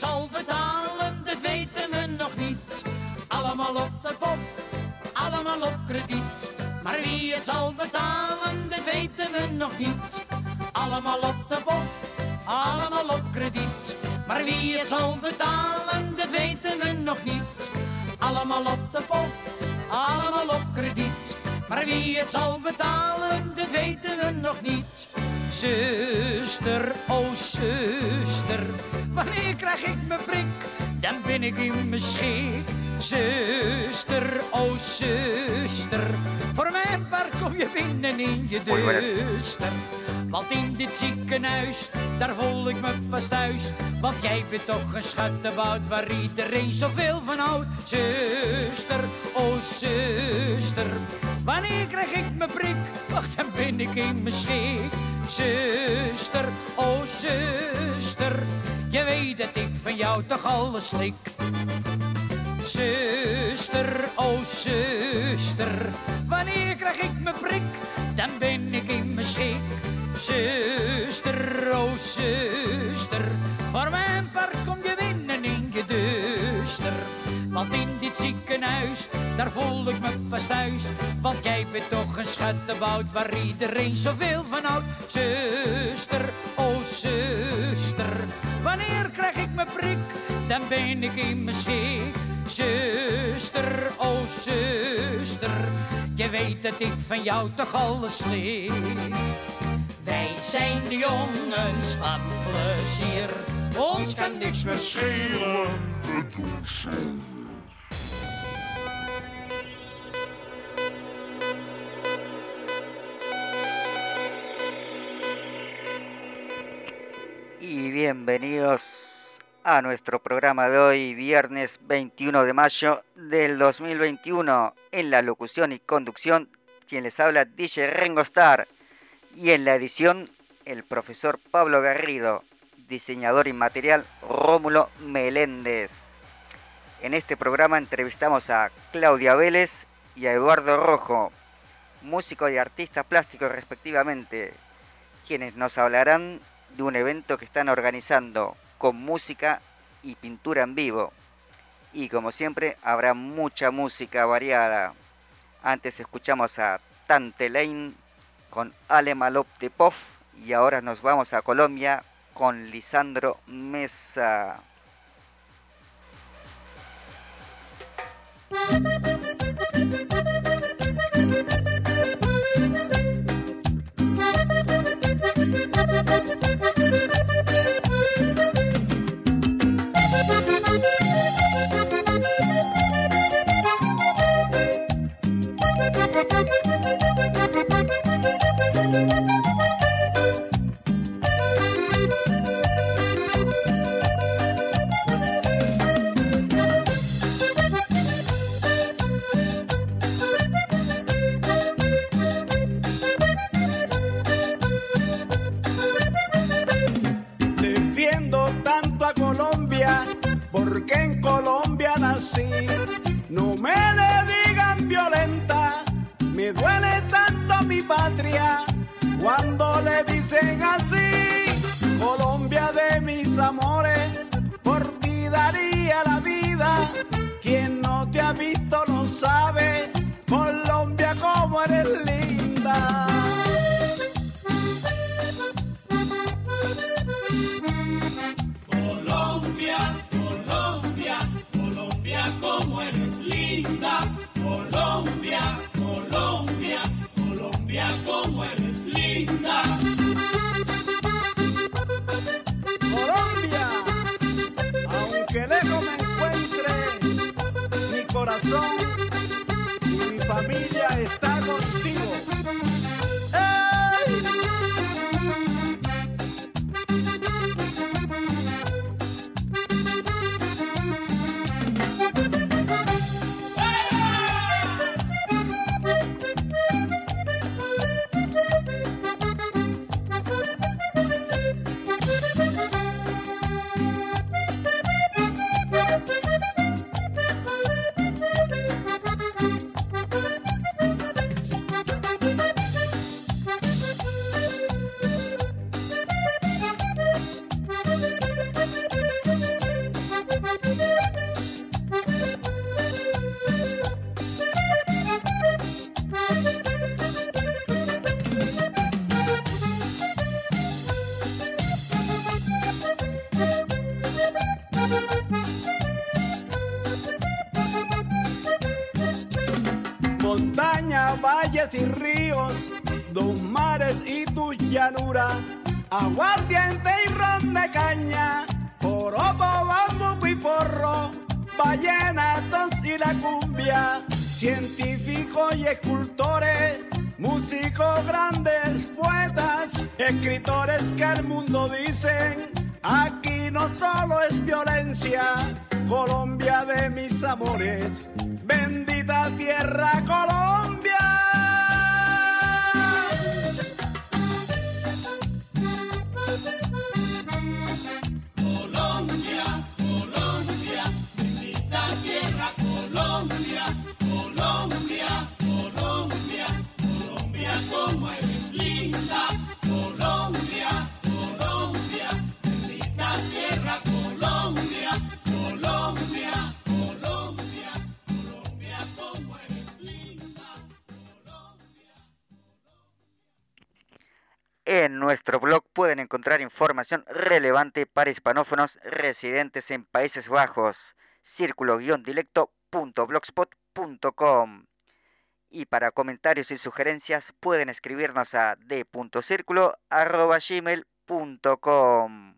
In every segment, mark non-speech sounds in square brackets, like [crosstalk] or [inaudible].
Zal betalen, dat weten we nog niet. Allemaal op de bof, allemaal op krediet. Maar wie het zal betalen, dat weten we nog niet. Allemaal op de bof, allemaal op krediet. Maar wie het zal betalen, dat weten we nog niet. Allemaal op de bof, allemaal op krediet. Maar wie het zal betalen, dat weten we nog niet. Zuster, oh zuster, wanneer krijg ik mijn prik? Dan ben ik in mijn schik. Zuster, oh zuster, voor mijn park kom je binnen in je duister. Want in dit ziekenhuis, daar voel ik me pas thuis. Want jij bent toch een schattebout waar iedereen zoveel van houdt. Zuster, oh zuster, wanneer krijg ik mijn prik? Wacht, dan ben ik in mijn schik. Zuster, oh zuster, je weet dat ik van jou toch alles slik. Zuster, oh zuster, wanneer krijg ik mijn prik? Dan ben ik in mijn schik. Zuster, oh zuster, voor mijn park kom je winnen in je duister. Want in dit ziekenhuis, daar voel ik me pas thuis. Want jij bent toch een schattebout waar iedereen zoveel van houdt. Zuster, oh zuster, wanneer krijg ik mijn prik? Dan ben ik in mijn schik. Zuster, oh zuster, je weet dat ik van jou toch alles slik. Wij zijn de jongens van plezier, ons kan niks y bienvenidos a nuestro programa de hoy, viernes 21 de mayo del 2021. En la locución y conducción, quien les habla, DJ Rengo Star. Y en la edición, el profesor Pablo Garrido, diseñador inmaterial Rómulo Meléndez. En este programa entrevistamos a Claudia Vélez y a Eduardo Rojo, músico y artista plástico respectivamente, quienes nos hablarán de un evento que están organizando con música y pintura en vivo. Y como siempre habrá mucha música variada. Antes escuchamos a Tante Lane con Ale Malop de Pof y ahora nos vamos a Colombia con Lisandro Mesa. Encontrar información relevante para hispanófonos residentes en Países Bajos, círculo-dilecto.blogspot.com. Y para comentarios y sugerencias pueden escribirnos a d.círculo.gmail.com.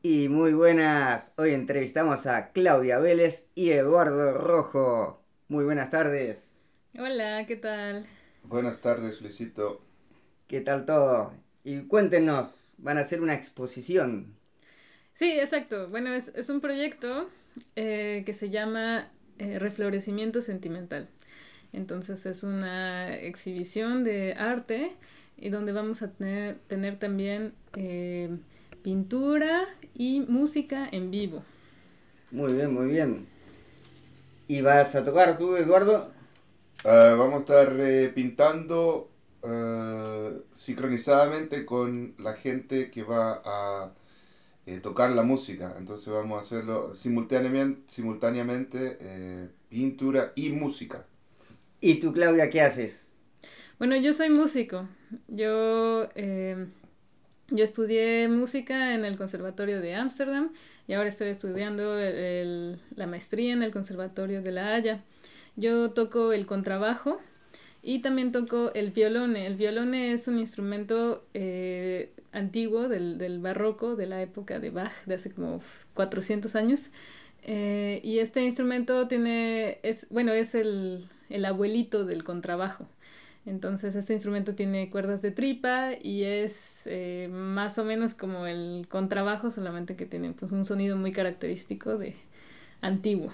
Y muy buenas, hoy entrevistamos a Claudia Vélez y Eduardo Rojo. Muy buenas tardes. Hola, ¿qué tal? Buenas tardes, Luisito. ¿Qué tal todo? Y cuéntenos, van a hacer una exposición. Sí, exacto. Bueno, es, es un proyecto eh, que se llama eh, Reflorecimiento Sentimental. Entonces es una exhibición de arte y donde vamos a tener, tener también eh, pintura y música en vivo. Muy bien, muy bien. ¿Y vas a tocar tú, Eduardo? Vamos a estar eh, pintando ah, sincronizadamente con la gente que va a eh, tocar la música. Entonces vamos a hacerlo simultáneamente, simultáneamente eh, pintura y música. ¿Y tú, Claudia, qué haces? Bueno, yo soy músico. Yo, eh, yo estudié música en el Conservatorio de Ámsterdam y ahora estoy estudiando el- el- la maestría en el Conservatorio de La Haya. Yo toco el contrabajo y también toco el violone. El violone es un instrumento eh, antiguo del, del barroco, de la época de Bach, de hace como 400 años. Eh, y este instrumento tiene, es, bueno, es el, el abuelito del contrabajo. Entonces este instrumento tiene cuerdas de tripa y es eh, más o menos como el contrabajo, solamente que tiene pues, un sonido muy característico de antiguo.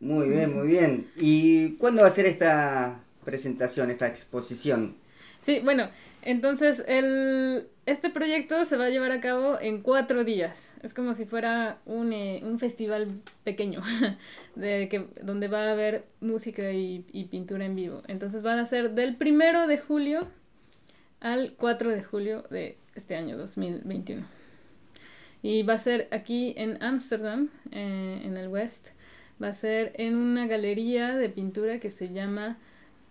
Muy bien, muy bien. ¿Y cuándo va a ser esta presentación, esta exposición? Sí, bueno, entonces el, este proyecto se va a llevar a cabo en cuatro días. Es como si fuera un, eh, un festival pequeño [laughs] de que, donde va a haber música y, y pintura en vivo. Entonces van a ser del primero de julio al 4 de julio de este año 2021. Y va a ser aquí en Ámsterdam, eh, en el West. Va a ser en una galería de pintura que se llama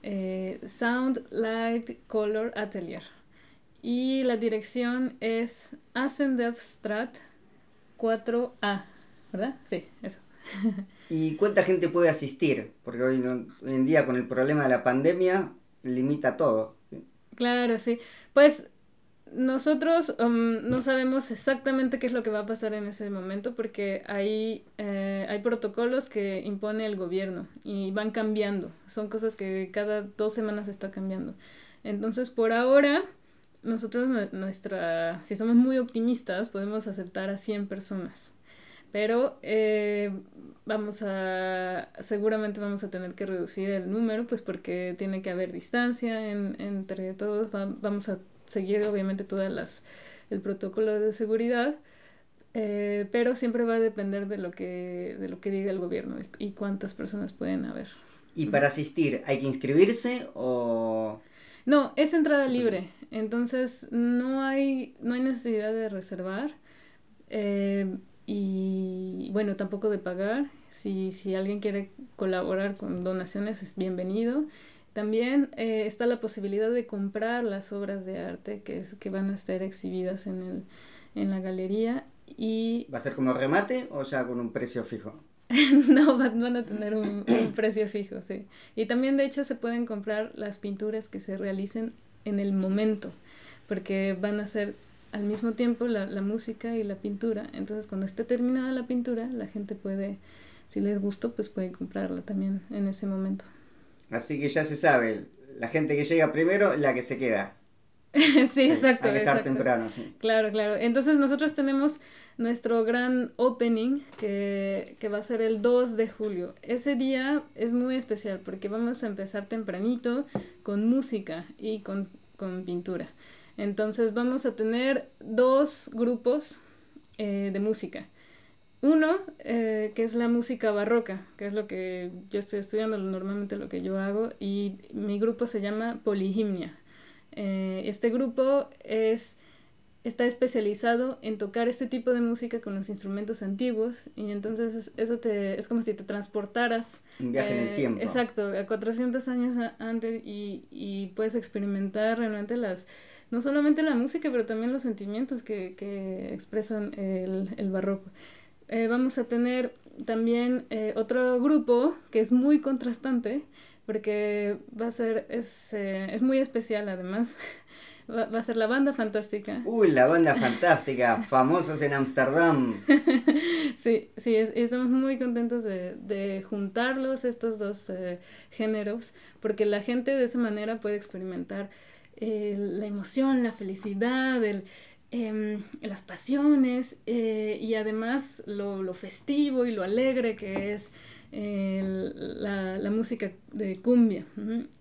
eh, Sound Light Color Atelier. Y la dirección es Assendelfstraat 4A, ¿verdad? Sí, eso. [laughs] ¿Y cuánta gente puede asistir? Porque hoy, no- hoy en día con el problema de la pandemia limita todo. Claro, sí. Pues nosotros um, no sabemos exactamente qué es lo que va a pasar en ese momento porque hay, eh, hay protocolos que impone el gobierno y van cambiando. Son cosas que cada dos semanas está cambiando. Entonces, por ahora, nosotros, nuestra, si somos muy optimistas, podemos aceptar a 100 personas. Pero eh, vamos a, seguramente vamos a tener que reducir el número, pues porque tiene que haber distancia entre todos. vamos a seguir obviamente todas las el protocolo de seguridad, eh, pero siempre va a depender de lo que de lo que diga el gobierno y, cuántas personas pueden haber. ¿Y para asistir hay que inscribirse o...? No, es entrada libre, entonces no hay, no hay necesidad de reservar eh, y bueno, tampoco de pagar. Si, si alguien quiere colaborar con donaciones es bienvenido. También eh, está la posibilidad de comprar las obras de arte que, que van a estar exhibidas en, el, en la galería. Y... ¿Va a ser como remate o ya con un precio fijo? [laughs] no, van, a tener un, precio fijo, sí. Y también, de hecho, se pueden comprar las pinturas que se realicen en el momento, porque van a ser al mismo tiempo la, la música y la pintura. Entonces, cuando esté terminada la pintura, la gente puede, si les gustó, pues puede comprarla también en ese momento. Así que ya se sabe, la gente que llega primero, la que se queda. [laughs] sí, exacto. Hay que estar temprano, sí. Claro, claro. Entonces nosotros tenemos nuestro gran opening que, que, va a ser el 2 de julio. Ese día es muy especial porque vamos a empezar tempranito con música y con, con pintura. Entonces vamos a tener dos grupos eh, de música. Uno, eh, que es la música barroca, que es lo que yo estoy estudiando, normalmente lo que yo hago, y mi grupo se llama Polihimnia. Eh, este grupo es, está especializado en tocar este tipo de música con los instrumentos antiguos, y entonces eso te, es como si te transportaras. Un viaje en el eh, tiempo. Exacto, a 400 años antes, y, y puedes experimentar realmente las no solamente la música, pero también los sentimientos que, que expresan el, el barroco. Eh, vamos a tener también eh, otro grupo que es muy contrastante, porque va a ser, es, eh, es muy especial además. [laughs] Va, a ser la banda fantástica. Uy, la banda fantástica, [laughs] famosos en Ámsterdam. [laughs] sí, sí, estamos muy contentos de, de juntarlos, estos dos géneros, porque la gente de esa manera puede experimentar la emoción, la felicidad, el, Em, las pasiones eh, y además lo, lo, festivo y lo alegre que es la, la, música de cumbia.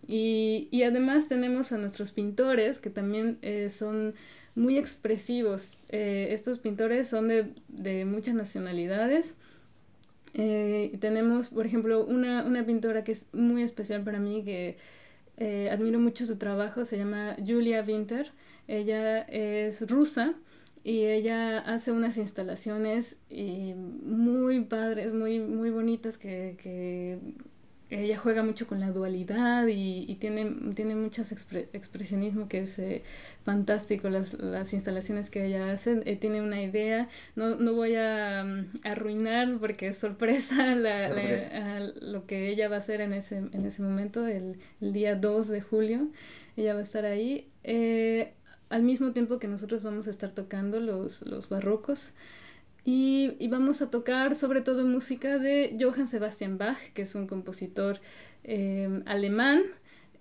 y, y, además tenemos a nuestros pintores que también eh, son muy expresivos. Eh, estos pintores son de, de muchas nacionalidades. tenemos, por ejemplo, una, una, pintora que es muy especial para mí, que admiro mucho su trabajo, se llama Julia Winter. Ella es rusa y ella hace unas instalaciones eh, muy padres, muy, muy bonitas que, ella juega mucho con la dualidad y, tiene, tiene mucho expresionismo que es eh, fantástico las, las, instalaciones que ella hace. Eh, tiene una idea, no, no voy a mm, arruinar porque es sorpresa, [laughs] lo que ella va a hacer en ese, en ese momento, el, el día 2 de julio. Ella va a estar ahí al mismo tiempo que nosotros vamos a estar tocando los, los barrocos. Y, y, vamos a tocar sobre todo música de Johann Sebastian Bach, que es un compositor eh, alemán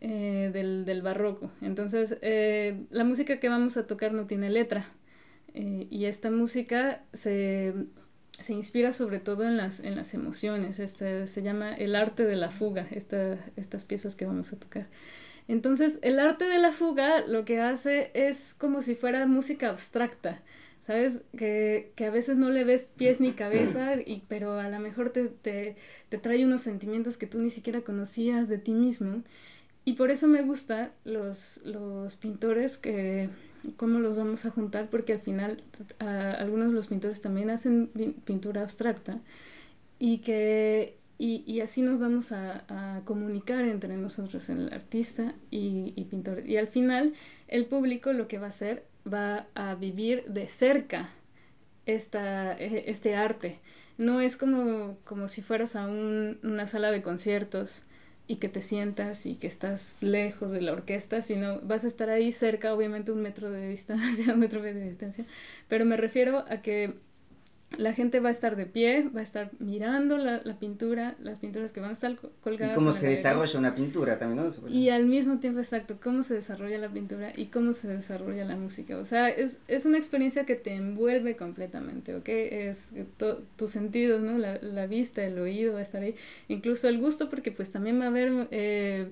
eh, del, del, barroco. Entonces, eh, la música que vamos a tocar no tiene letra. y esta música se, se, inspira sobre todo en las, en las emociones. Este, se llama el arte de la fuga, esta, estas piezas que vamos a tocar. Entonces, el arte de la fuga lo que hace es como si fuera música abstracta, ¿sabes? Que, que a veces no le ves pies ni cabeza, y, pero a lo mejor te, te, te trae unos sentimientos que tú ni siquiera conocías de ti mismo. Y por eso me gustan los, los pintores que, cómo los vamos a juntar, porque al final algunos de los pintores también hacen pintura abstracta y que y, y así nos vamos a, a, comunicar entre nosotros, el artista y, y, pintor. Y al final, el público lo que va a hacer va a vivir de cerca esta, e, este arte. No es como, como si fueras a un, una sala de conciertos y que te sientas y que estás lejos de la orquesta, sino vas a estar ahí cerca, obviamente un metro de distancia, [laughs] un metro de distancia, pero me refiero a que la gente va a estar de pie, va a estar mirando la, la pintura, las pinturas que van a estar co- colgadas. Y cómo se desarrolla una pintura también, ¿no? Y al mismo tiempo, exacto, cómo se desarrolla la pintura y cómo se desarrolla la música. O sea, es, es una experiencia que te envuelve completamente, ¿ok? Es to- tus sentidos, ¿no? La, la vista, el oído va a estar ahí. Incluso el gusto, porque pues también va a haber eh,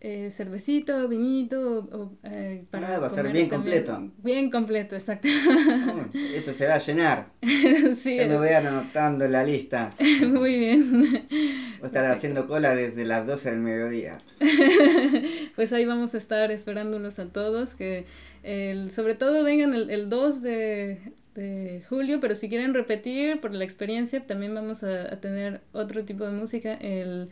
eh, cervecito, vinito, o, eh, para Ah, va a ser bien completo. Bien completo, exacto. Mm, Eso se va a llenar. [laughs] sí, Ya me voy anotando en la lista. [laughs] muy bien. Voy a estar haciendo cola desde las 12 del mediodía. [laughs] pues ahí vamos a estar esperándolos a todos, que el, sobre todo vengan el, el 2 de, de julio, pero si quieren repetir por la experiencia, también vamos a, a tener otro tipo de música el,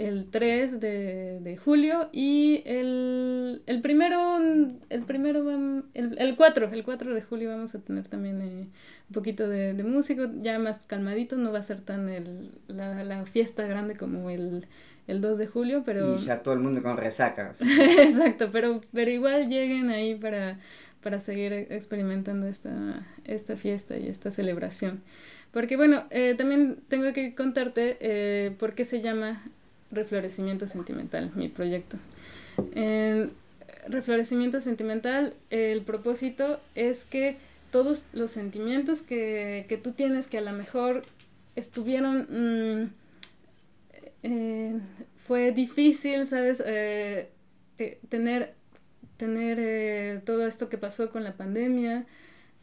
el 3 de, de julio y el, el primero, el primero, el, el 4, el 4 de julio vamos a tener también eh, un poquito de, de música, ya más calmadito, no va a ser tan el, la, la fiesta grande como el, el 2 de julio, pero... Y ya todo el mundo con resaca. así. [laughs] Exacto, pero, pero igual lleguen ahí para, para seguir experimentando esta, esta fiesta y esta celebración. Porque bueno, eh, también tengo que contarte eh, por qué se llama Reflorecimiento Sentimental, mi proyecto. En Reflorecimiento Sentimental, el propósito es que todos los sentimientos que, que tú tienes que a lo mejor estuvieron... mm, eh, fue difícil, ¿sabes? Eh, eh, tener tener eh, todo esto que pasó con la pandemia.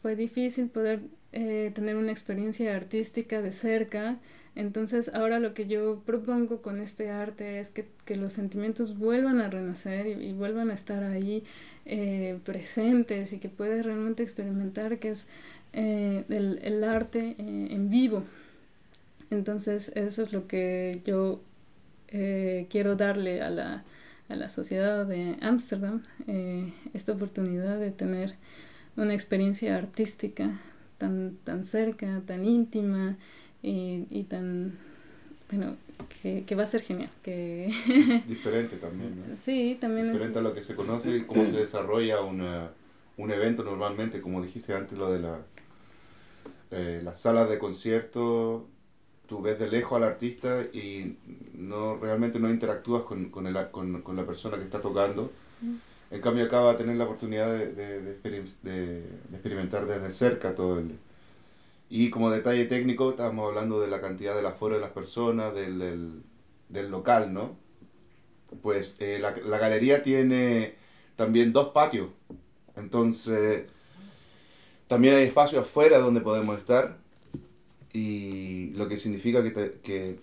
Fue difícil poder tener una experiencia artística de cerca. Entonces ahora lo que yo propongo con este arte es que, que los sentimientos vuelvan a renacer y, vuelvan a estar ahí eh, presentes y que puedas realmente experimentar que es eh, el, el arte eh, en vivo. Entonces eso es lo que yo quiero darle a la, a la sociedad de Ámsterdam, esta oportunidad de tener una experiencia artística tan, tan cerca, tan íntima y, y tan, bueno, que, que va a ser genial. Que [laughs] Diferente también, ¿no? sí, también es... Diferente a lo que se conoce y cómo se desarrolla una, un evento normalmente, como dijiste antes, lo de la, eh, las salas de concierto, tú ves de lejos al artista y no realmente no interactúas con, con, el, con, con la persona que está tocando. En cambio acá va a tener la oportunidad de, de, de- de experimentar desde cerca todo el... Y como detalle técnico, estábamos hablando de la cantidad del aforo de las personas, del, del, local, ¿no? Pues eh, la, la galería tiene también dos patios. Entonces, también hay espacio afuera donde podemos estar. Y lo que significa que, que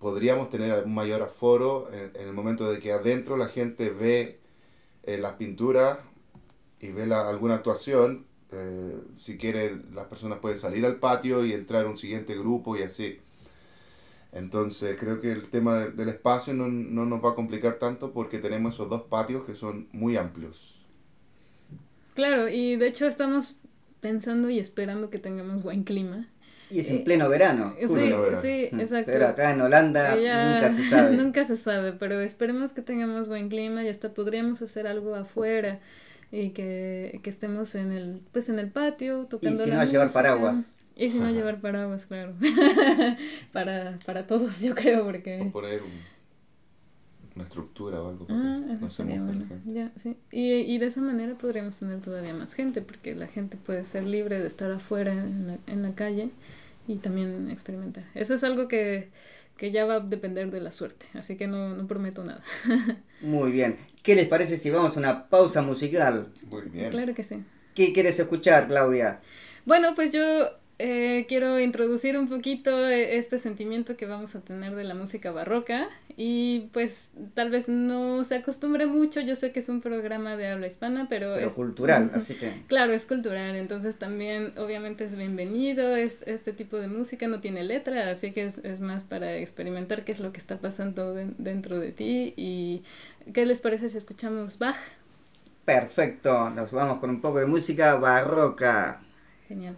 podríamos tener un mayor aforo en, en el momento de que adentro la gente ve eh, las pinturas y ve la- alguna actuación. Eh, si quiere, las personas pueden salir al patio y entrar a un siguiente grupo y así. Entonces creo que el tema de- del espacio no, no nos va a complicar tanto porque tenemos esos dos patios que son muy amplios. Claro, y de hecho estamos pensando y esperando que tengamos buen clima. Y es en Eh, pleno verano. Sí, verano. sí, Mm, exacto. Pero acá en Holanda Ya- nunca se sabe. [laughs] nunca se sabe, pero esperemos que tengamos buen clima y hasta podríamos hacer algo afuera y que, que estemos en el pues en el patio tocando si la no, a llevar paraguas. Y si no llevar paraguas, claro. [laughs] para, para todos, yo creo, porque... O poner un- una estructura o algo Ah, no se sería moje la bueno. gente. Ya, sí. Y, y de esa manera podríamos tener todavía más gente, porque la gente puede ser libre de estar afuera en la, en la calle y también experimentar. Eso es algo que, que ya va a depender de la suerte, así que no, no prometo nada. [laughs] Muy bien. ¿Qué les parece si vamos a una pausa musical? Muy bien. claro que sí. ¿Qué quieres escuchar, Claudia? Bueno, pues yo eh, quiero introducir un poquito eh, este sentimiento que vamos a tener de la música barroca y pues tal vez no se acostumbre mucho, yo sé que es un programa de habla hispana, pero, Pero es cultural, [laughs] así que... Claro, es cultural, entonces también obviamente es bienvenido, es- este tipo de música no tiene letra, así que es, es más para experimentar qué es lo que está pasando de- dentro de ti y qué les parece si escuchamos Bach. Perfecto, nos vamos con un poco de música barroca. Genial.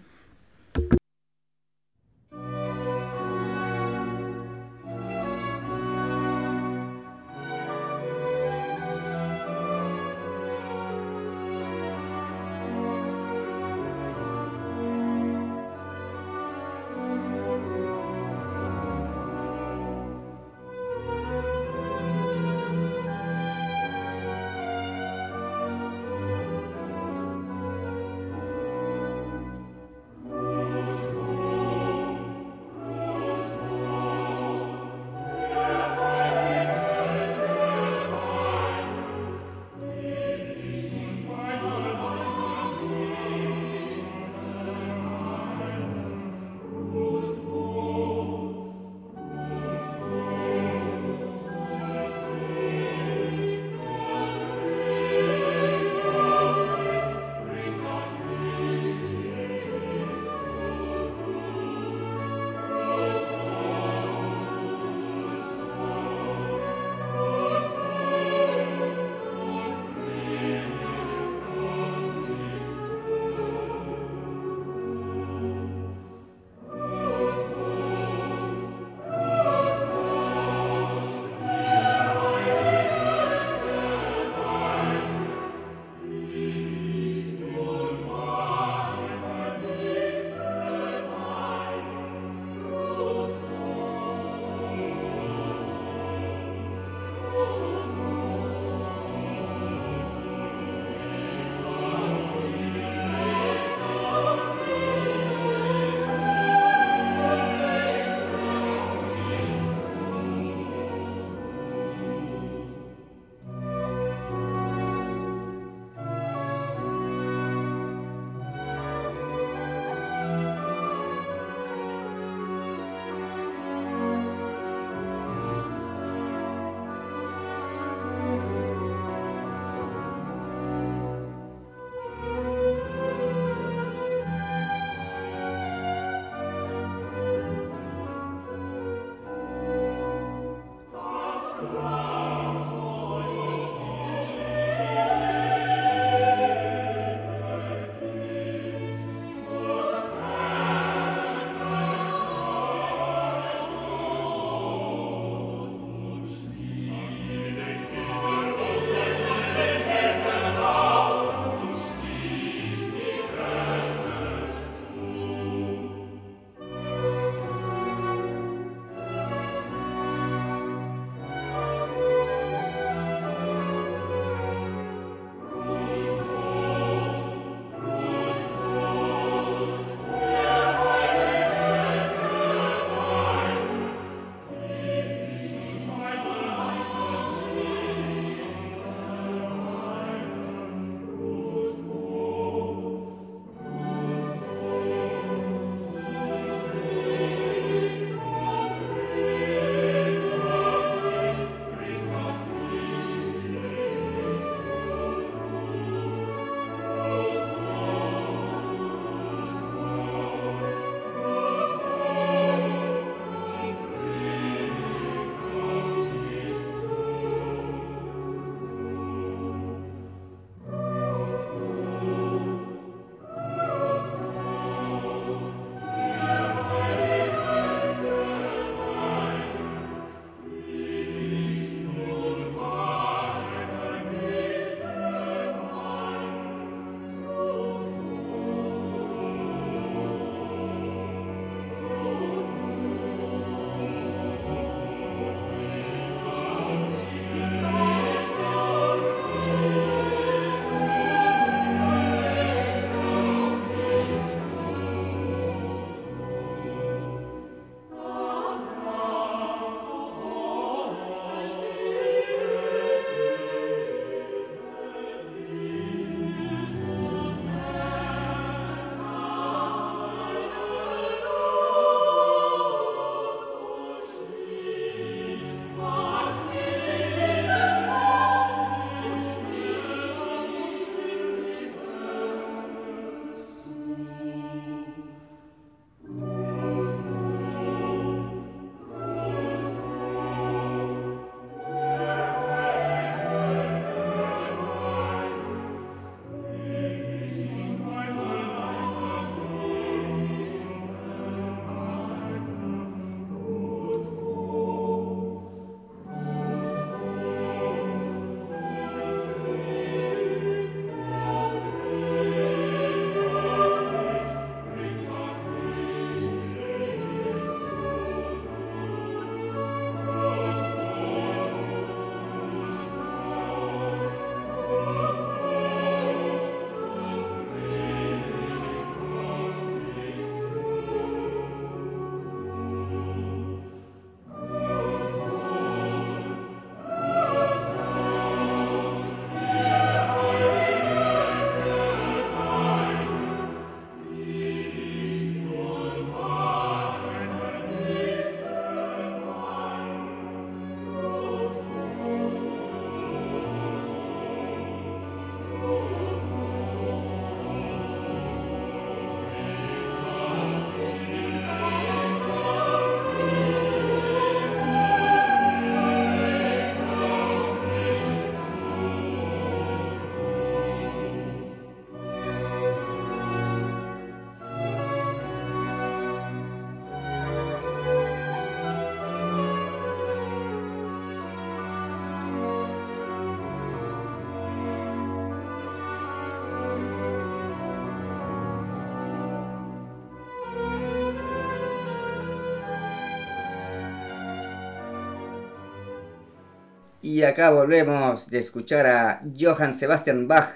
Y acá volvemos de escuchar a Johann Sebastian Bach.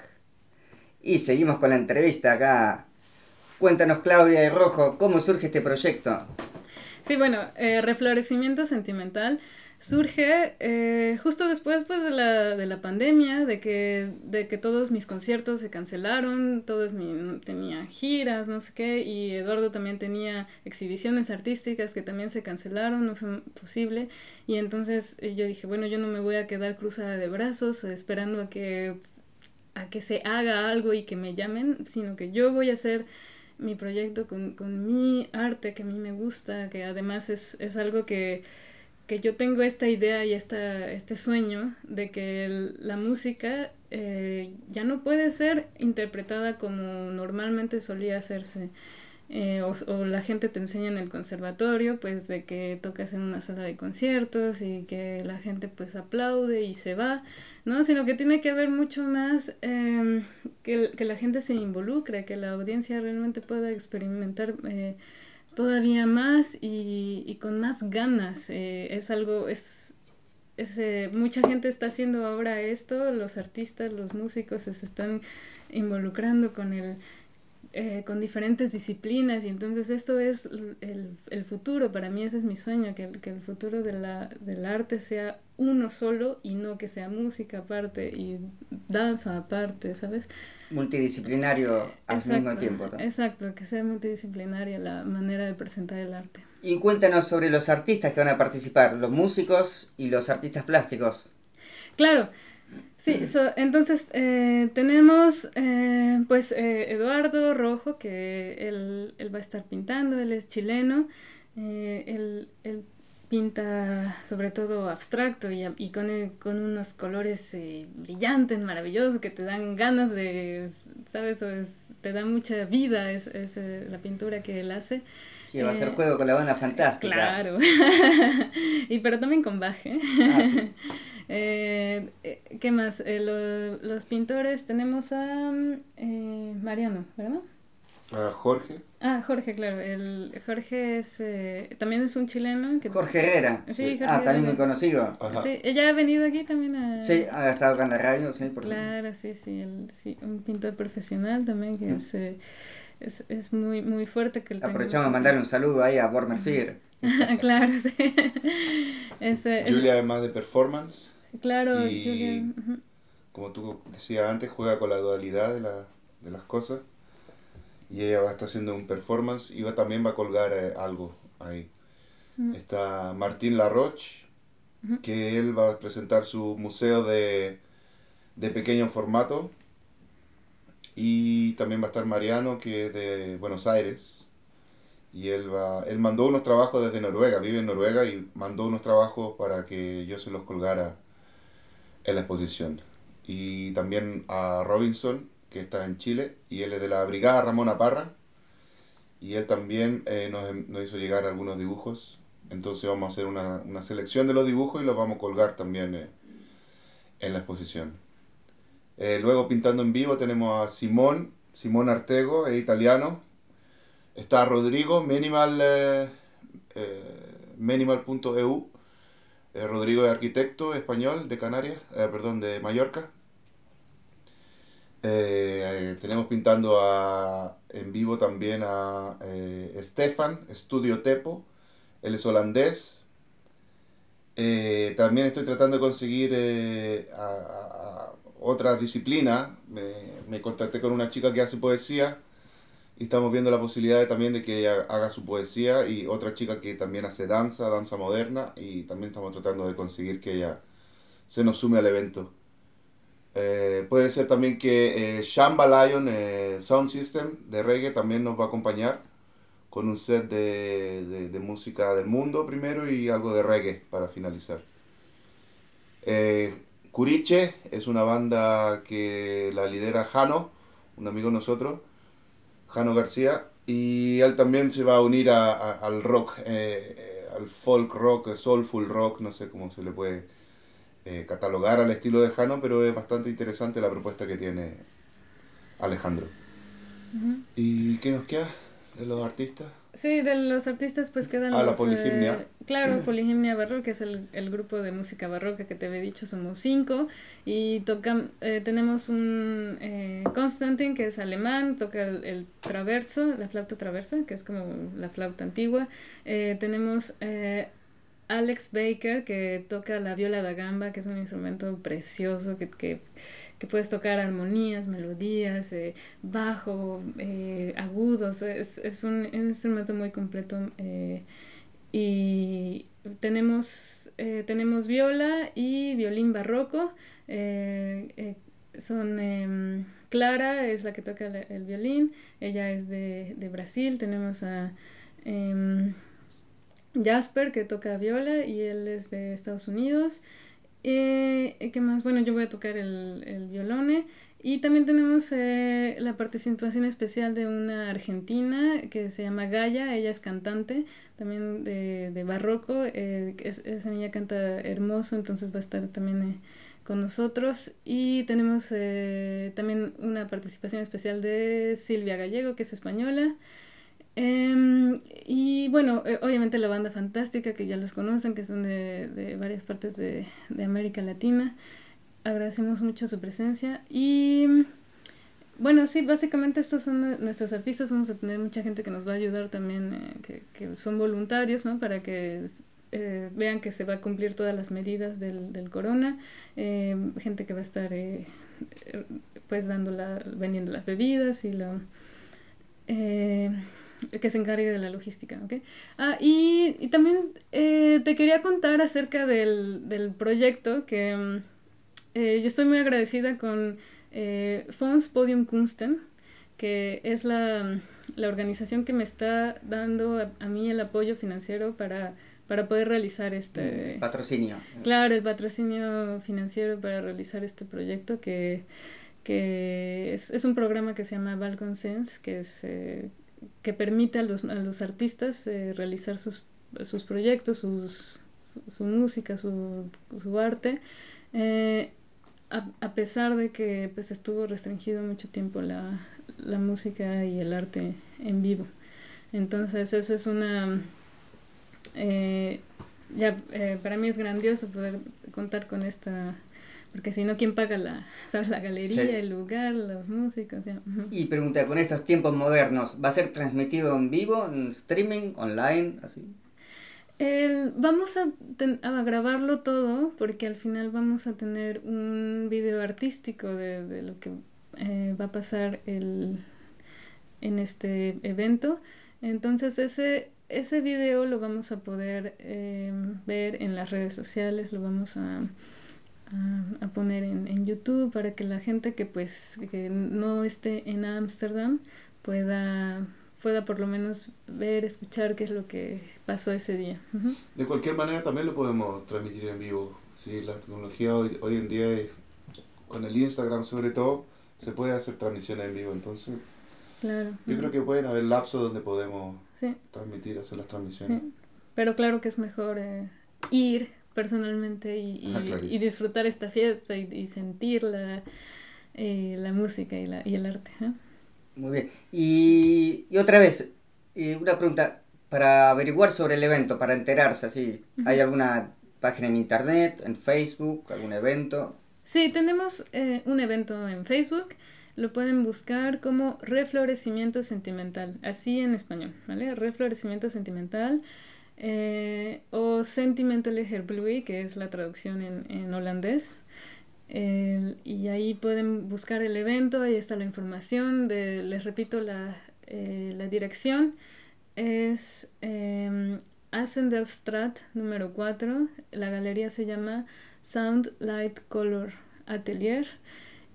Y seguimos con la entrevista acá. Cuéntanos, Claudia y Rojo, ¿cómo surge este proyecto? Sí, bueno, eh, Reflorecimiento Sentimental surge eh, justo después pues, de, la, de la pandemia, de que, de que todos mis conciertos se cancelaron, todos mi, tenía giras, no sé qué, y Eduardo también tenía exhibiciones artísticas que también se cancelaron, no fue posible, y entonces eh, yo dije, bueno, yo no me voy a quedar cruzada de brazos esperando a que, a que se haga algo y que me llamen, sino que yo voy a hacer mi proyecto con, con mi arte que a mí me gusta, que además es, es algo que que yo tengo esta idea y esta, este sueño de que la música eh, ya no puede ser interpretada como normalmente solía hacerse. Eh, o, o, la gente te enseña en el conservatorio, pues de que tocas en una sala de conciertos y que la gente pues aplaude y se va, ¿no? Sino que tiene que haber mucho más eh, que, que, la gente se involucre, que la audiencia realmente pueda experimentar eh, todavía más y, y con más ganas. Eh, es algo, es, es eh, mucha gente está haciendo ahora esto, los artistas, los músicos se están involucrando con el eh, con diferentes disciplinas y entonces esto es el, el, futuro, para mí ese es mi sueño, que, que el futuro de la, del arte sea uno solo y no que sea música aparte y danza aparte, ¿sabes? Multidisciplinario al exacto, mismo tiempo. ¿no? Exacto, que sea multidisciplinaria la manera de presentar el arte. Y cuéntanos sobre los artistas que van a participar, los músicos y los artistas plásticos. Claro, sí, so, entonces eh, tenemos eh, pues eh, Eduardo Rojo, que él, él, va a estar pintando, él es chileno, él, él pinta sobre todo abstracto y, y con, el, con, unos colores eh, brillantes, maravillosos, que te dan ganas de, ¿sabes? Es, te da mucha vida es, es eh, la pintura que él hace. Que va a hacer juego con la banda fantástica. Claro. [laughs] y pero también con baje. Ah, sí. [laughs] eh, ¿Qué más? Eh, lo, los pintores tenemos a Mariano, ¿verdad? A Jorge. Ah, Jorge, claro. El Jorge es eh, también es un chileno. Que... Jorge Herrera. Sí, Jorge ah, también muy conocido. Ajá. Sí, ella ha venido aquí también a... Sí, ha estado acá en la radio, sí, por Claro, sí, sí, el, sí, un pintor profesional también que mm. es, eh, es, es, muy, muy fuerte. que Aprovechamos a mandarle un saludo ahí a Bormer Fear. [laughs] claro, sí. es, Julia además de performance. Claro, y, Julia. Uh -huh. Como tú decías antes, juega con la dualidad de, la, de las cosas y ella va a estar haciendo un performance y va, también va a colgar eh, algo ahí. Mm. Está Martín Laroche, mm -hmm. que él va a presentar su museo de, de pequeño formato. Y también va a estar Mariano, que es de Buenos Aires. Y él, va, él mandó unos trabajos desde Noruega, vive en Noruega y mandó unos trabajos para que yo se los colgara en la exposición. Y también a Robinson, que está en Chile, y él es de la Brigada Ramona Parra, y él también eh, nos, nos, hizo llegar algunos dibujos, entonces vamos a hacer una, una, selección de los dibujos y los vamos a colgar también eh, en la exposición. Eh, luego pintando en vivo tenemos a Simón, Simón Artego, es italiano, está Rodrigo, Minimal, eh, Minimal.eu, Rodrigo es arquitecto español de Canarias, perdón, de Mallorca, eh, tenemos pintando a, en vivo también a eh, Stefan, Studio Tepo, él es holandés. Eh, también estoy tratando de conseguir eh, a, a otra disciplina. Me, me, contacté con una chica que hace poesía y estamos viendo la posibilidad de, también de que ella haga su poesía y otra chica que también hace danza, danza moderna y también estamos tratando de conseguir que ella se nos sume al evento. Eh, puede ser también que eh, Shamba Lion eh, Sound System de reggae también nos va a acompañar con un set de, de, de música del mundo primero y algo de reggae para finalizar. Curiche es una banda que la lidera Jano, un amigo de nosotros, Jano García, y él también se va a unir a, a, al rock, al folk rock, soulful rock, no sé cómo se le puede eh, catalogar al estilo de Jano, pero es bastante interesante la propuesta que tiene Alejandro. Uh -huh. ¿Y qué nos queda? ¿De los artistas? Sí, de los artistas pues quedan Ah, la Poligimnia. eh, claro, Poligimnia Barroca, que es el, el grupo de música barroca que te había dicho, somos cinco. Y tocan, eh, tenemos un eh, Constantin, que es alemán, toca el, el traverso, la flauta traversa, que es como la flauta antigua. Eh, tenemos Alex Baker, que toca la viola da gamba, que es un instrumento precioso, que, que, que puedes tocar armonías, melodías, eh, bajo, eh, agudos, es, es un, un instrumento muy completo. eh, y tenemos, tenemos viola y violín barroco. son em, Clara, es la que toca el, el violín, ella es de, de Brasil. Tenemos a em, Jasper, que toca viola y él es de Estados Unidos. Eh, ¿Qué más? Bueno, yo voy a tocar el, violone. Y también tenemos eh, la participación especial de una argentina que se llama Gaia, ella es cantante también de, de barroco, eh, es, esa niña canta hermoso, entonces va a estar también eh, con nosotros. Y tenemos eh, también una participación especial de Silvia Gallego, que es española. Em, y bueno, eh, obviamente la banda fantástica, que ya los conocen, que son de, de varias partes de, de América Latina. Agradecemos mucho su presencia. Y bueno, sí, básicamente estos son nuestros artistas. Vamos a tener mucha gente que nos va a ayudar también, eh, que, que son voluntarios, ¿no? Para que eh, vean que se va a cumplir todas las medidas del, del corona. Eh, gente que va a estar, eh, pues, dando la, vendiendo las bebidas y lo... que se encargue de la logística, ¿ok? Ah, y, y también eh, te quería contar acerca del, del proyecto que mm, eh, yo estoy muy agradecida con eh, Fonds Podium Kunsten, que es la, la organización que me está dando a, a mí el apoyo financiero para, para poder realizar este... Patrocinio. Claro, el patrocinio financiero para realizar este proyecto que, que es, es un programa que se llama Balcon Sense, que es eh, que permite a los, a los artistas eh, realizar sus, sus proyectos, sus, su, música, su, su arte, eh, a, a, pesar de que pues, estuvo restringido mucho tiempo la, la música y el arte en vivo. Entonces eso es una... Eh, ya para mí es grandioso poder contar con esta porque si no, ¿quién paga la, [laughs] ¿sabes? la galería, sí. el lugar, los músicos? Ya. Uh -huh. Y pregunta, con estos tiempos modernos, ¿va a ser transmitido en vivo, en streaming, online, así? El, vamos a, a, grabarlo todo porque al final vamos a tener un video artístico de, de lo que eh, va a pasar el, en este evento. Entonces ese, ese video lo vamos a poder eh, ver en las redes sociales, lo vamos a a, a poner en, en, YouTube para que la gente que pues que no esté en Ámsterdam pueda pueda por lo menos ver, escuchar qué es lo que pasó ese día. Uh -huh. De cualquier manera también lo podemos transmitir en vivo. Sí, la tecnología hoy, hoy en día es, con el Instagram sobre todo se puede hacer transmisiones en vivo, entonces claro. yo uh -huh. creo que pueden haber lapsos donde podemos sí. transmitir, hacer las transmisiones. Sí. Pero claro que es mejor eh, ir personalmente y, y, Ah, y, disfrutar esta fiesta y, y sentir la, eh, la música y, la, y el arte. ¿eh? Muy bien. Y, y otra vez, eh, una pregunta para averiguar sobre el evento, para enterarse, ¿sí? Uh -huh. ¿hay alguna página en internet, en Facebook, algún evento? Sí, tenemos eh, un evento en Facebook. Lo pueden buscar como Reflorecimiento Sentimental, así en español, ¿vale? Reflorecimiento Sentimental. Eh, o Sentimental Herblui, que es la traducción en, en holandés. Y ahí pueden buscar el evento, ahí está la información. De, les repito, la, eh, la dirección es eh, Assendelfstraat número 4. La galería se llama Sound Light Color Atelier.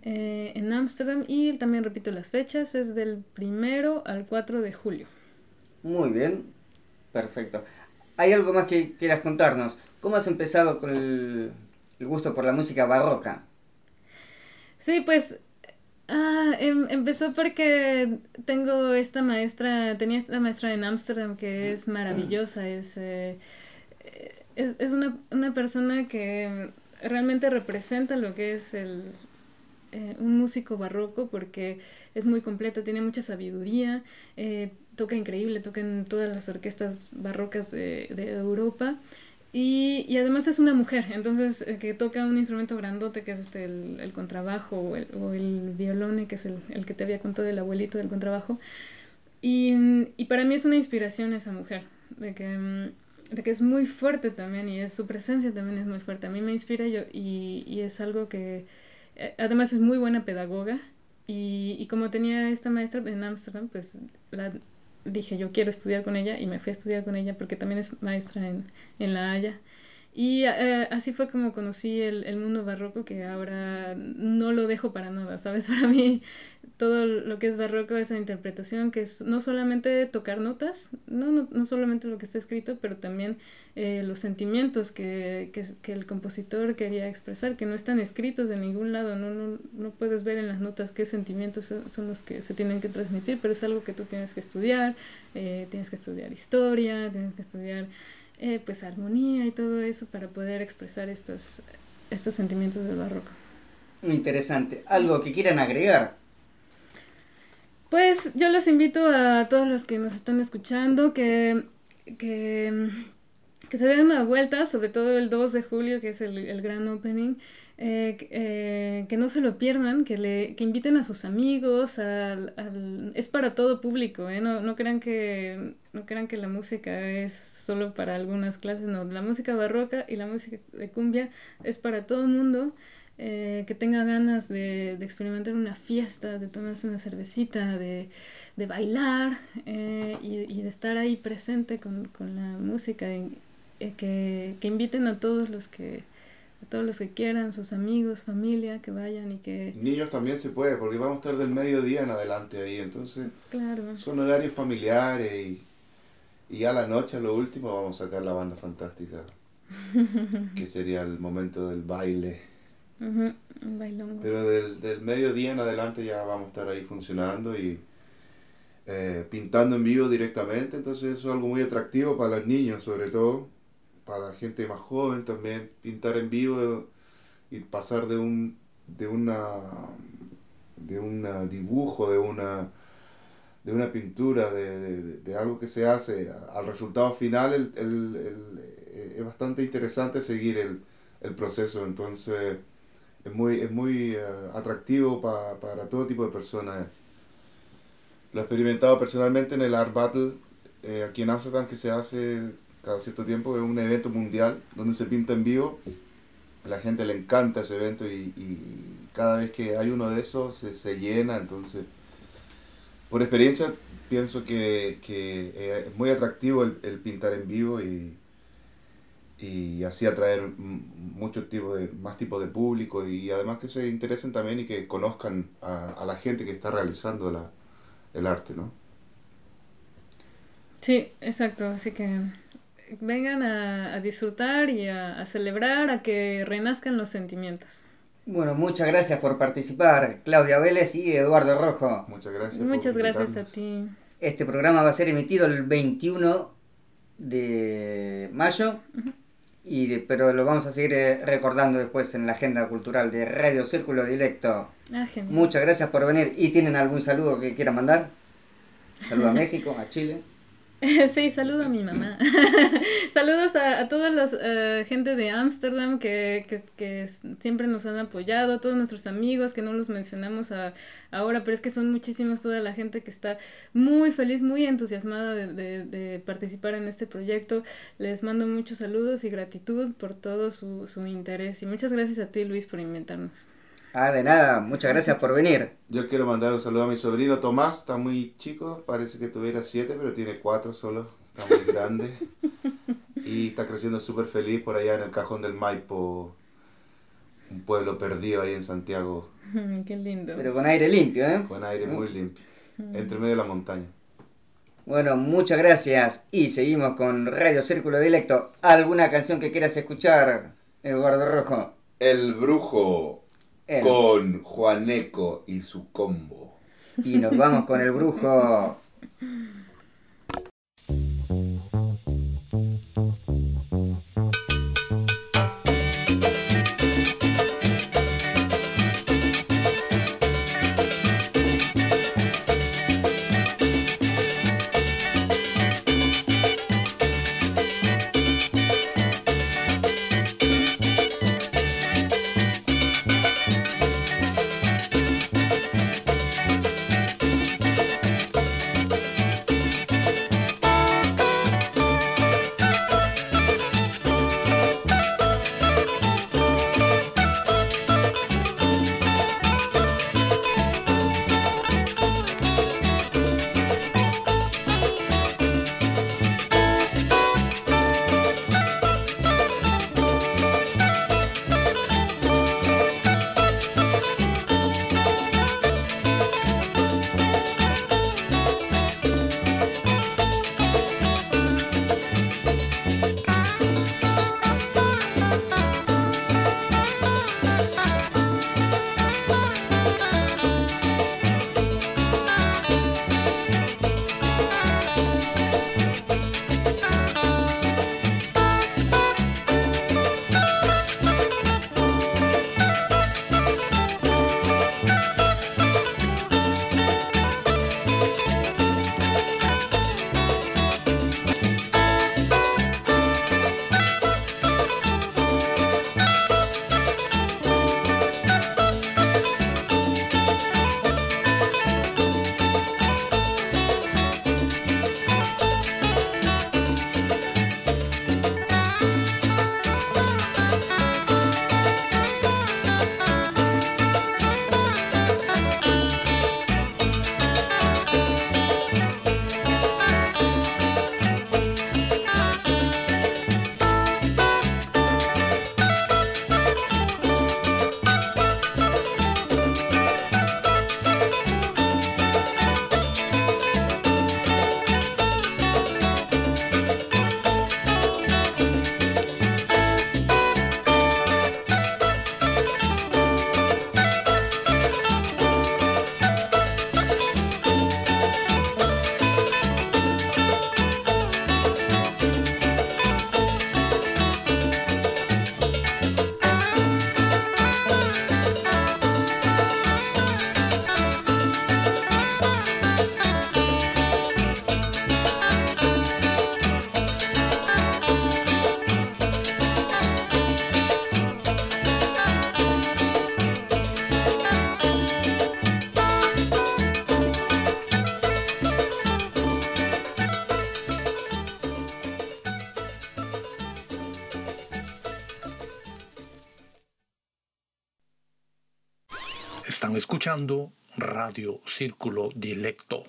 Eh, en Ámsterdam y también repito las fechas, es del primero al 4 de julio. Muy bien, perfecto. ¿Hay algo más que quieras contarnos? ¿Cómo has empezado con el, el gusto por la música barroca? Sí, pues ah, em, empezó porque tengo esta maestra, tenía esta maestra en Ámsterdam que es maravillosa, es, eh, es, es una, una, persona que realmente representa lo que es el, eh, un músico barroco porque es muy completa, tiene mucha sabiduría, eh, toca increíble, toca en todas las orquestas barrocas de, de Europa. Y, y, además es una mujer, entonces eh, que toca un instrumento grandote que es este el, el contrabajo o el, o el, violone, que es el, el, que te había contado el abuelito del contrabajo. Y, y, para mí es una inspiración esa mujer, de que, mm, de que es muy fuerte también y es, su presencia también es muy fuerte. A mí me inspira yo, y, y es algo que eh, además es muy buena pedagoga. Y, y como tenía esta maestra en Ámsterdam, pues la, dije yo quiero estudiar con ella y me fui a estudiar con ella porque también es maestra en, en La Haya. Y eh, así fue como conocí el, el, mundo barroco que ahora no lo dejo para nada, ¿sabes? [laughs] Para mí todo lo que es barroco, esa interpretación, que es no solamente tocar notas, no, no, no solamente lo que está escrito, pero también eh, los sentimientos que, que, que, el compositor quería expresar, que no están escritos de ningún lado, no, no, no puedes ver en las notas qué sentimientos son los que se tienen que transmitir, pero es algo que tú tienes que estudiar, eh, tienes que estudiar historia, tienes que estudiar eh, pues armonía y todo eso para poder expresar estos, estos sentimientos del barroco. Interesante. ¿Algo que quieran agregar? Pues yo los invito a todos los que nos están escuchando que, que, que se den una vuelta, sobre todo el 2 de julio, que es el, el gran opening. Eh, eh, que no se lo pierdan, que, le, que inviten a sus amigos, al, al, es para todo público, ¿eh? no, no, crean que, no crean que la música es solo para algunas clases, no, la música barroca y la música de cumbia es para todo el mundo. Eh, que tenga ganas de, de, experimentar una fiesta, de tomarse una cervecita, de, de bailar eh, y, y, de estar ahí presente con, con la música, que, que, inviten a todos los que a todos los que quieran, sus amigos, familia, que vayan y que... Niños también se puede, porque vamos a estar del mediodía en adelante ahí, entonces claro. son horarios familiares y, y a la noche, a lo último, vamos a sacar la banda fantástica, [laughs] que sería el momento del baile. Uh -huh. Un. Pero del, del mediodía en adelante ya vamos a estar ahí funcionando y eh, pintando en vivo directamente, entonces eso es algo muy atractivo para los niños sobre todo, para la gente más joven también, pintar en vivo y pasar de un de una de un dibujo, de una de una pintura, de, de, de, algo que se hace al resultado final, el, el, el, es bastante interesante seguir el, proceso, entonces es muy, es muy uh, atractivo pa, para todo tipo de personas. Lo he experimentado personalmente en el Art Battle eh, aquí en Amsterdam que se hace cada cierto tiempo, es un evento mundial donde se pinta en vivo. A la gente le encanta ese evento y, y cada vez que hay uno de esos se, se llena, entonces por experiencia pienso que, que eh, es muy atractivo el, el pintar en vivo y, y así atraer muchos tipos de más tipos de público y además que se interesen también y que conozcan a, a la gente que está realizando la, el arte, ¿no? Sí, exacto, así que vengan a, a disfrutar y a, a, celebrar, a que renazcan los sentimientos. Bueno, muchas gracias por participar, Claudia Vélez y Eduardo Rojo. Muchas gracias. Muchas gracias a ti. Este programa va a ser emitido el 21 de mayo. Uh -huh. Y, pero lo vamos a seguir eh, recordando después en la agenda cultural de Radio Círculo Directo. Ah, Muchas gracias por venir. ¿Y tienen algún saludo que quieran mandar? Saludo a México, a Chile. [laughs] Sí, saludo a mi mamá. [laughs] Saludos a, a toda la uh, gente de Ámsterdam que, que, que, siempre nos han apoyado, a todos nuestros amigos que no los mencionamos a, ahora, pero es que son muchísimos, toda la gente que está muy feliz, muy entusiasmada de, de, de participar en este proyecto. Les mando muchos saludos y gratitud por todo su, su interés. Y muchas gracias a ti, Luis, por invitarnos. Ah, de nada, muchas gracias por venir. Yo quiero mandar un saludo a mi sobrino Tomás, está muy chico, parece que tuviera siete, pero tiene cuatro solo, está muy grande. y está creciendo súper feliz por allá en el cajón del Maipo, un pueblo perdido ahí en Santiago. [laughs] Qué lindo. Pero con aire limpio, ¿eh? Con aire muy limpio, entre medio de la montaña. Bueno, muchas gracias y seguimos con Radio Círculo Directo. ¿Alguna canción que quieras escuchar, Eduardo Rojo? El Brujo con Juaneco y su combo. Y nos vamos con el brujo. Escuchando Radio Círculo Dilecto.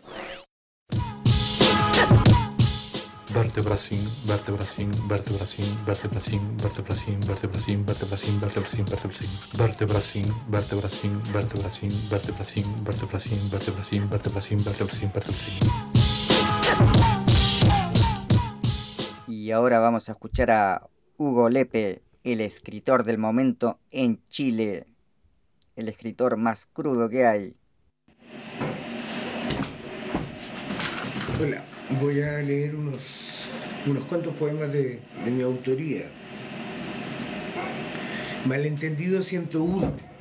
Vertebracín, vertebracín, vertebracín, vertebracín, vertebracín, vertebracín, vertebracín, vertebracín, vertebracín, vertebracín, vertebracín, vertebracín, vertebracín, vertebracín, vertebracín, vertebracín, vertebracín, vertebracín. Y ahora vamos a escuchar a Hugo Lepe, el escritor del momento en Chile, el escritor más crudo que hay. Hola, voy a leer unos, unos cuantos poemas de, de mi autoría. Malentendido 101.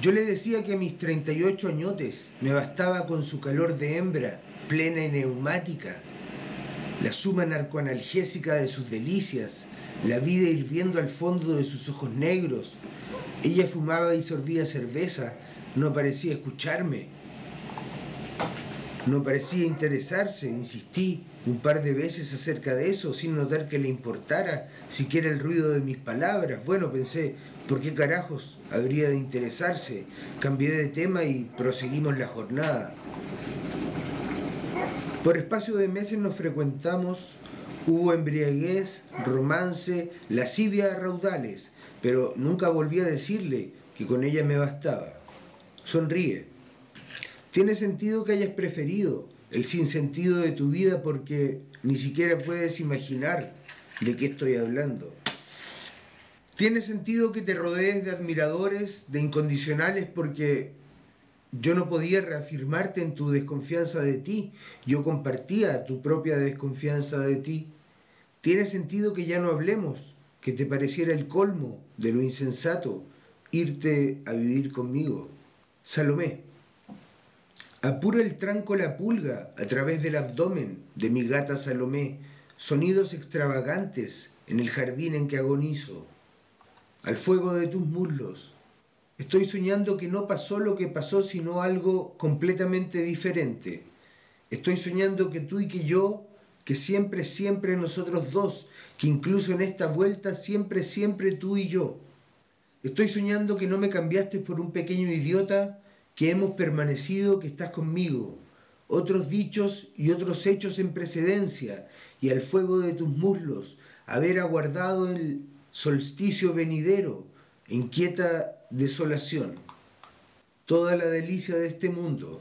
Yo le decía que a mis 38 añotes me bastaba con su calor de hembra, plena y neumática, la suma narcoanalgésica de sus delicias, la vida hirviendo al fondo de sus ojos negros. Ella fumaba y sorbía cerveza, no parecía escucharme. No parecía interesarse, insistí un par de veces acerca de eso sin notar que le importara siquiera el ruido de mis palabras. Bueno, pensé, ¿por qué carajos habría de interesarse? Cambié de tema y proseguimos la jornada. Por espacio de meses nos frecuentamos, hubo embriaguez, romance, lascivia a raudales, pero nunca volví a decirle que con ella me bastaba. Sonríe. Tiene sentido que hayas preferido el sinsentido de tu vida porque ni siquiera puedes imaginar de qué estoy hablando. Tiene sentido que te rodees de admiradores, de incondicionales, porque yo no podía reafirmarte en tu desconfianza de ti. Yo compartía tu propia desconfianza de ti. Tiene sentido que ya no hablemos, que te pareciera el colmo de lo insensato irte a vivir conmigo. Salomé. Apura el tranco la pulga a través del abdomen de mi gata Salomé, sonidos extravagantes en el jardín en que agonizo. Al fuego de tus muslos. Estoy soñando que no pasó lo que pasó, sino algo completamente diferente. Estoy soñando que tú y que yo, que siempre, siempre nosotros dos, que incluso en esta vuelta, siempre, siempre tú y yo. Estoy soñando que no me cambiaste por un pequeño idiota que hemos permanecido, que estás conmigo, otros dichos y otros hechos en precedencia, y al fuego de tus muslos, haber aguardado el solsticio venidero, inquieta desolación, toda la delicia de este mundo.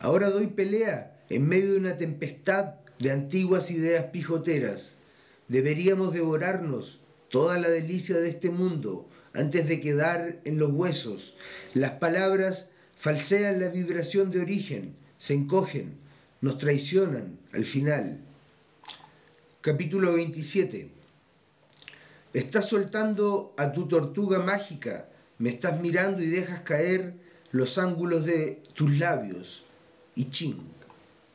Ahora doy pelea en medio de una tempestad de antiguas ideas pijoteras. Deberíamos devorarnos toda la delicia de este mundo antes de quedar en los huesos. Las palabras falsean la vibración de origen, se encogen, nos traicionan al final. Capítulo 27. Estás soltando a tu tortuga mágica, me estás mirando y dejas caer los ángulos de tus labios. Y ching.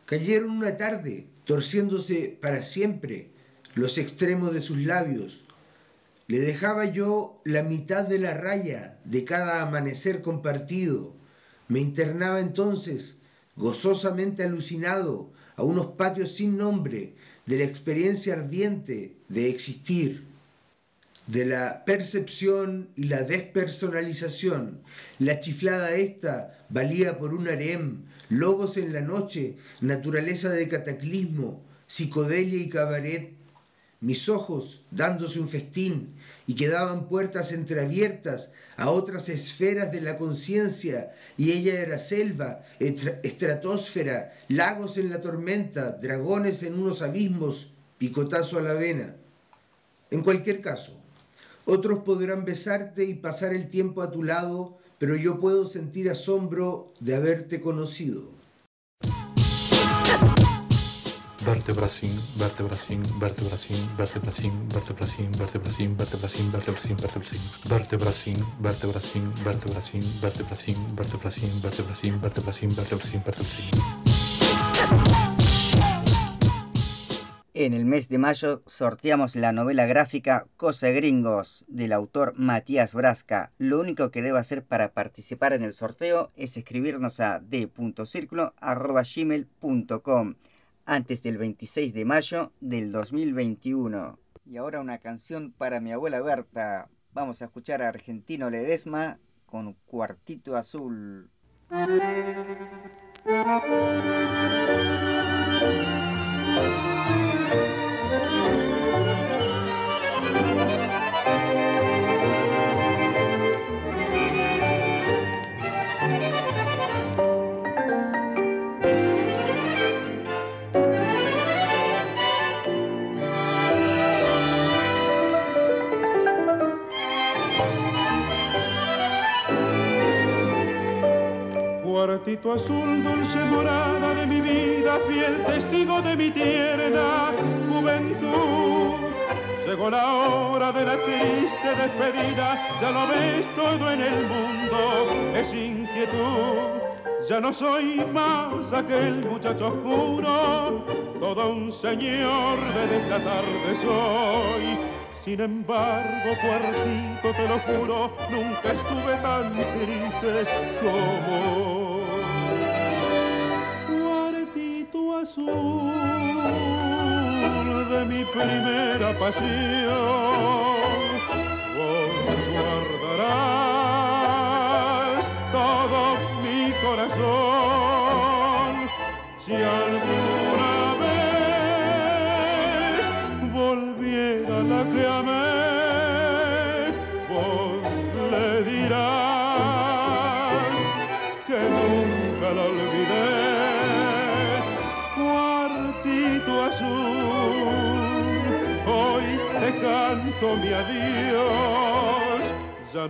Cayeron una tarde, torciéndose para siempre los extremos de sus labios. Le dejaba yo la mitad de la raya de cada amanecer compartido me internaba entonces, gozosamente alucinado, a unos patios sin nombre de la experiencia ardiente de existir, de la percepción y la despersonalización. La chiflada esta valía por un harem, lobos en la noche, naturaleza de cataclismo, psicodelia y cabaret. Mis ojos dándose un festín, y quedaban puertas entreabiertas a otras esferas de la conciencia, y ella era selva, estratosfera, lagos en la tormenta, dragones en unos abismos, picotazo a la vena. En cualquier caso, otros podrán besarte y pasar el tiempo a tu lado, pero yo puedo sentir asombro de haberte conocido. En el mes de mayo sorteamos la novela gráfica Cosa Gringos del autor Matías Brasca. Lo único que debe hacer para participar en el sorteo es escribirnos a d.circulo.gmail.com antes del 26 de mayo del 2021. Y ahora una canción para mi abuela Berta. Vamos a escuchar a Argentino Ledesma con Cuartito Azul. [laughs] Cuartito azul, dulce morada de mi vida, fiel testigo de mi tierna juventud. Llegó la hora de la triste despedida, ya lo ves todo en el mundo, es inquietud. Ya no soy más aquel muchacho oscuro, todo un señor de esta tarde soy. Sin embargo, cuartito, te lo juro, nunca estuve tan triste como azul de mi primera pasión.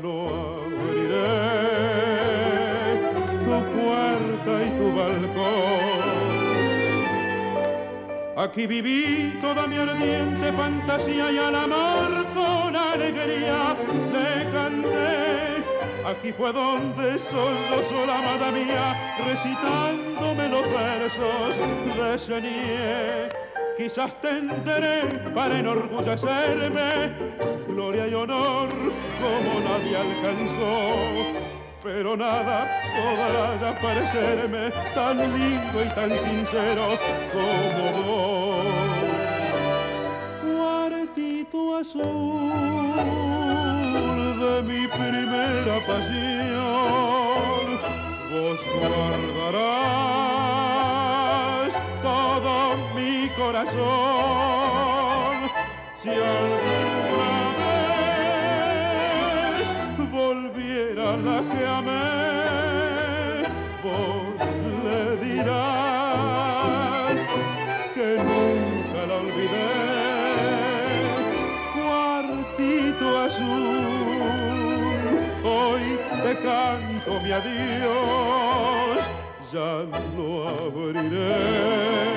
No abriré tu puerta y tu balcón. Aquí viví toda mi ardiente fantasía y al amor con alegría le canté. Aquí fue donde sollozó la amada mía, recitándome los versos de Senié. Quizás tendré para enorgullecerme gloria y honor como nadie alcanzó pero nada podrá parecerme tan lindo y tan sincero como vos. Cuartito azul de mi primera pasión, vos guardarás corazón. Si alguna vez volviera la que amé, vos le dirás que nunca la olvidé. Cuartito azul, hoy te canto mi adiós, ya no abriré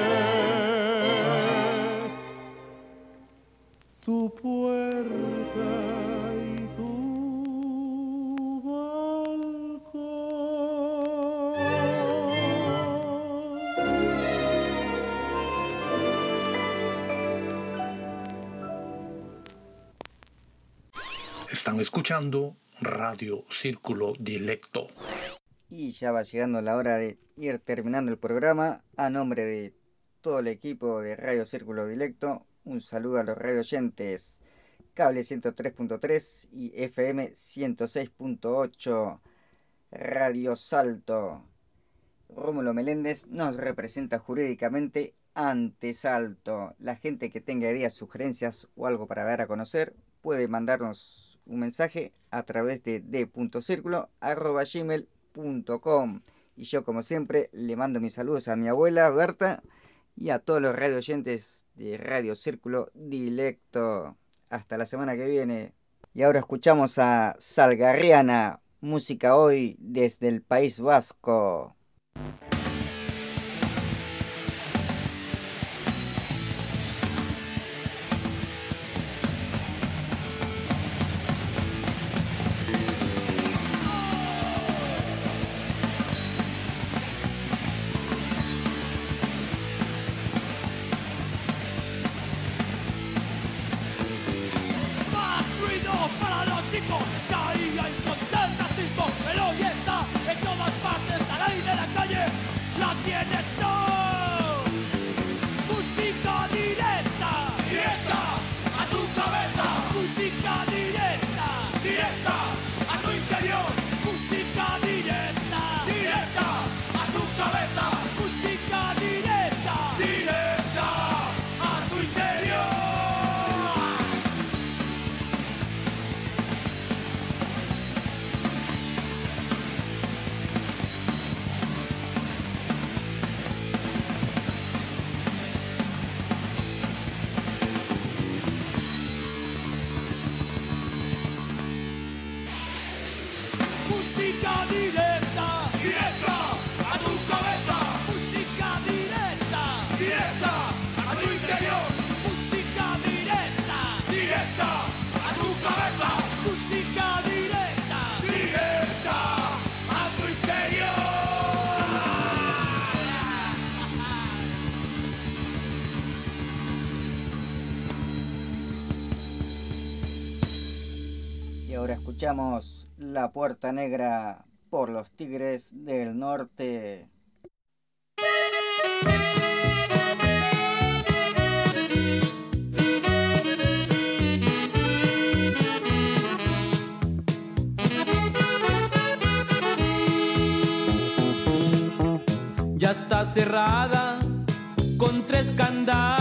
Radio Círculo Dilecto. Y ya va llegando la hora de ir terminando el programa. A nombre de todo el equipo de Radio Círculo Directo, un saludo a los radio oyentes Cable 103.3 y FM 106.8 Radio Salto. Rómulo Meléndez nos representa jurídicamente ante Salto. La gente que tenga ideas, sugerencias o algo para dar a conocer puede mandarnos un mensaje a través de d.circulo.gmail.com Y yo, como siempre, le mando mis saludos a mi abuela Berta y a todos los radio oyentes de Radio Círculo Dilecto. Hasta la semana que viene. Y ahora escuchamos a Salgarriana, música hoy desde el País Vasco. Para los chicos, está ahí Puerta Negra por los Tigres del Norte. ya está cerrada con tres candados.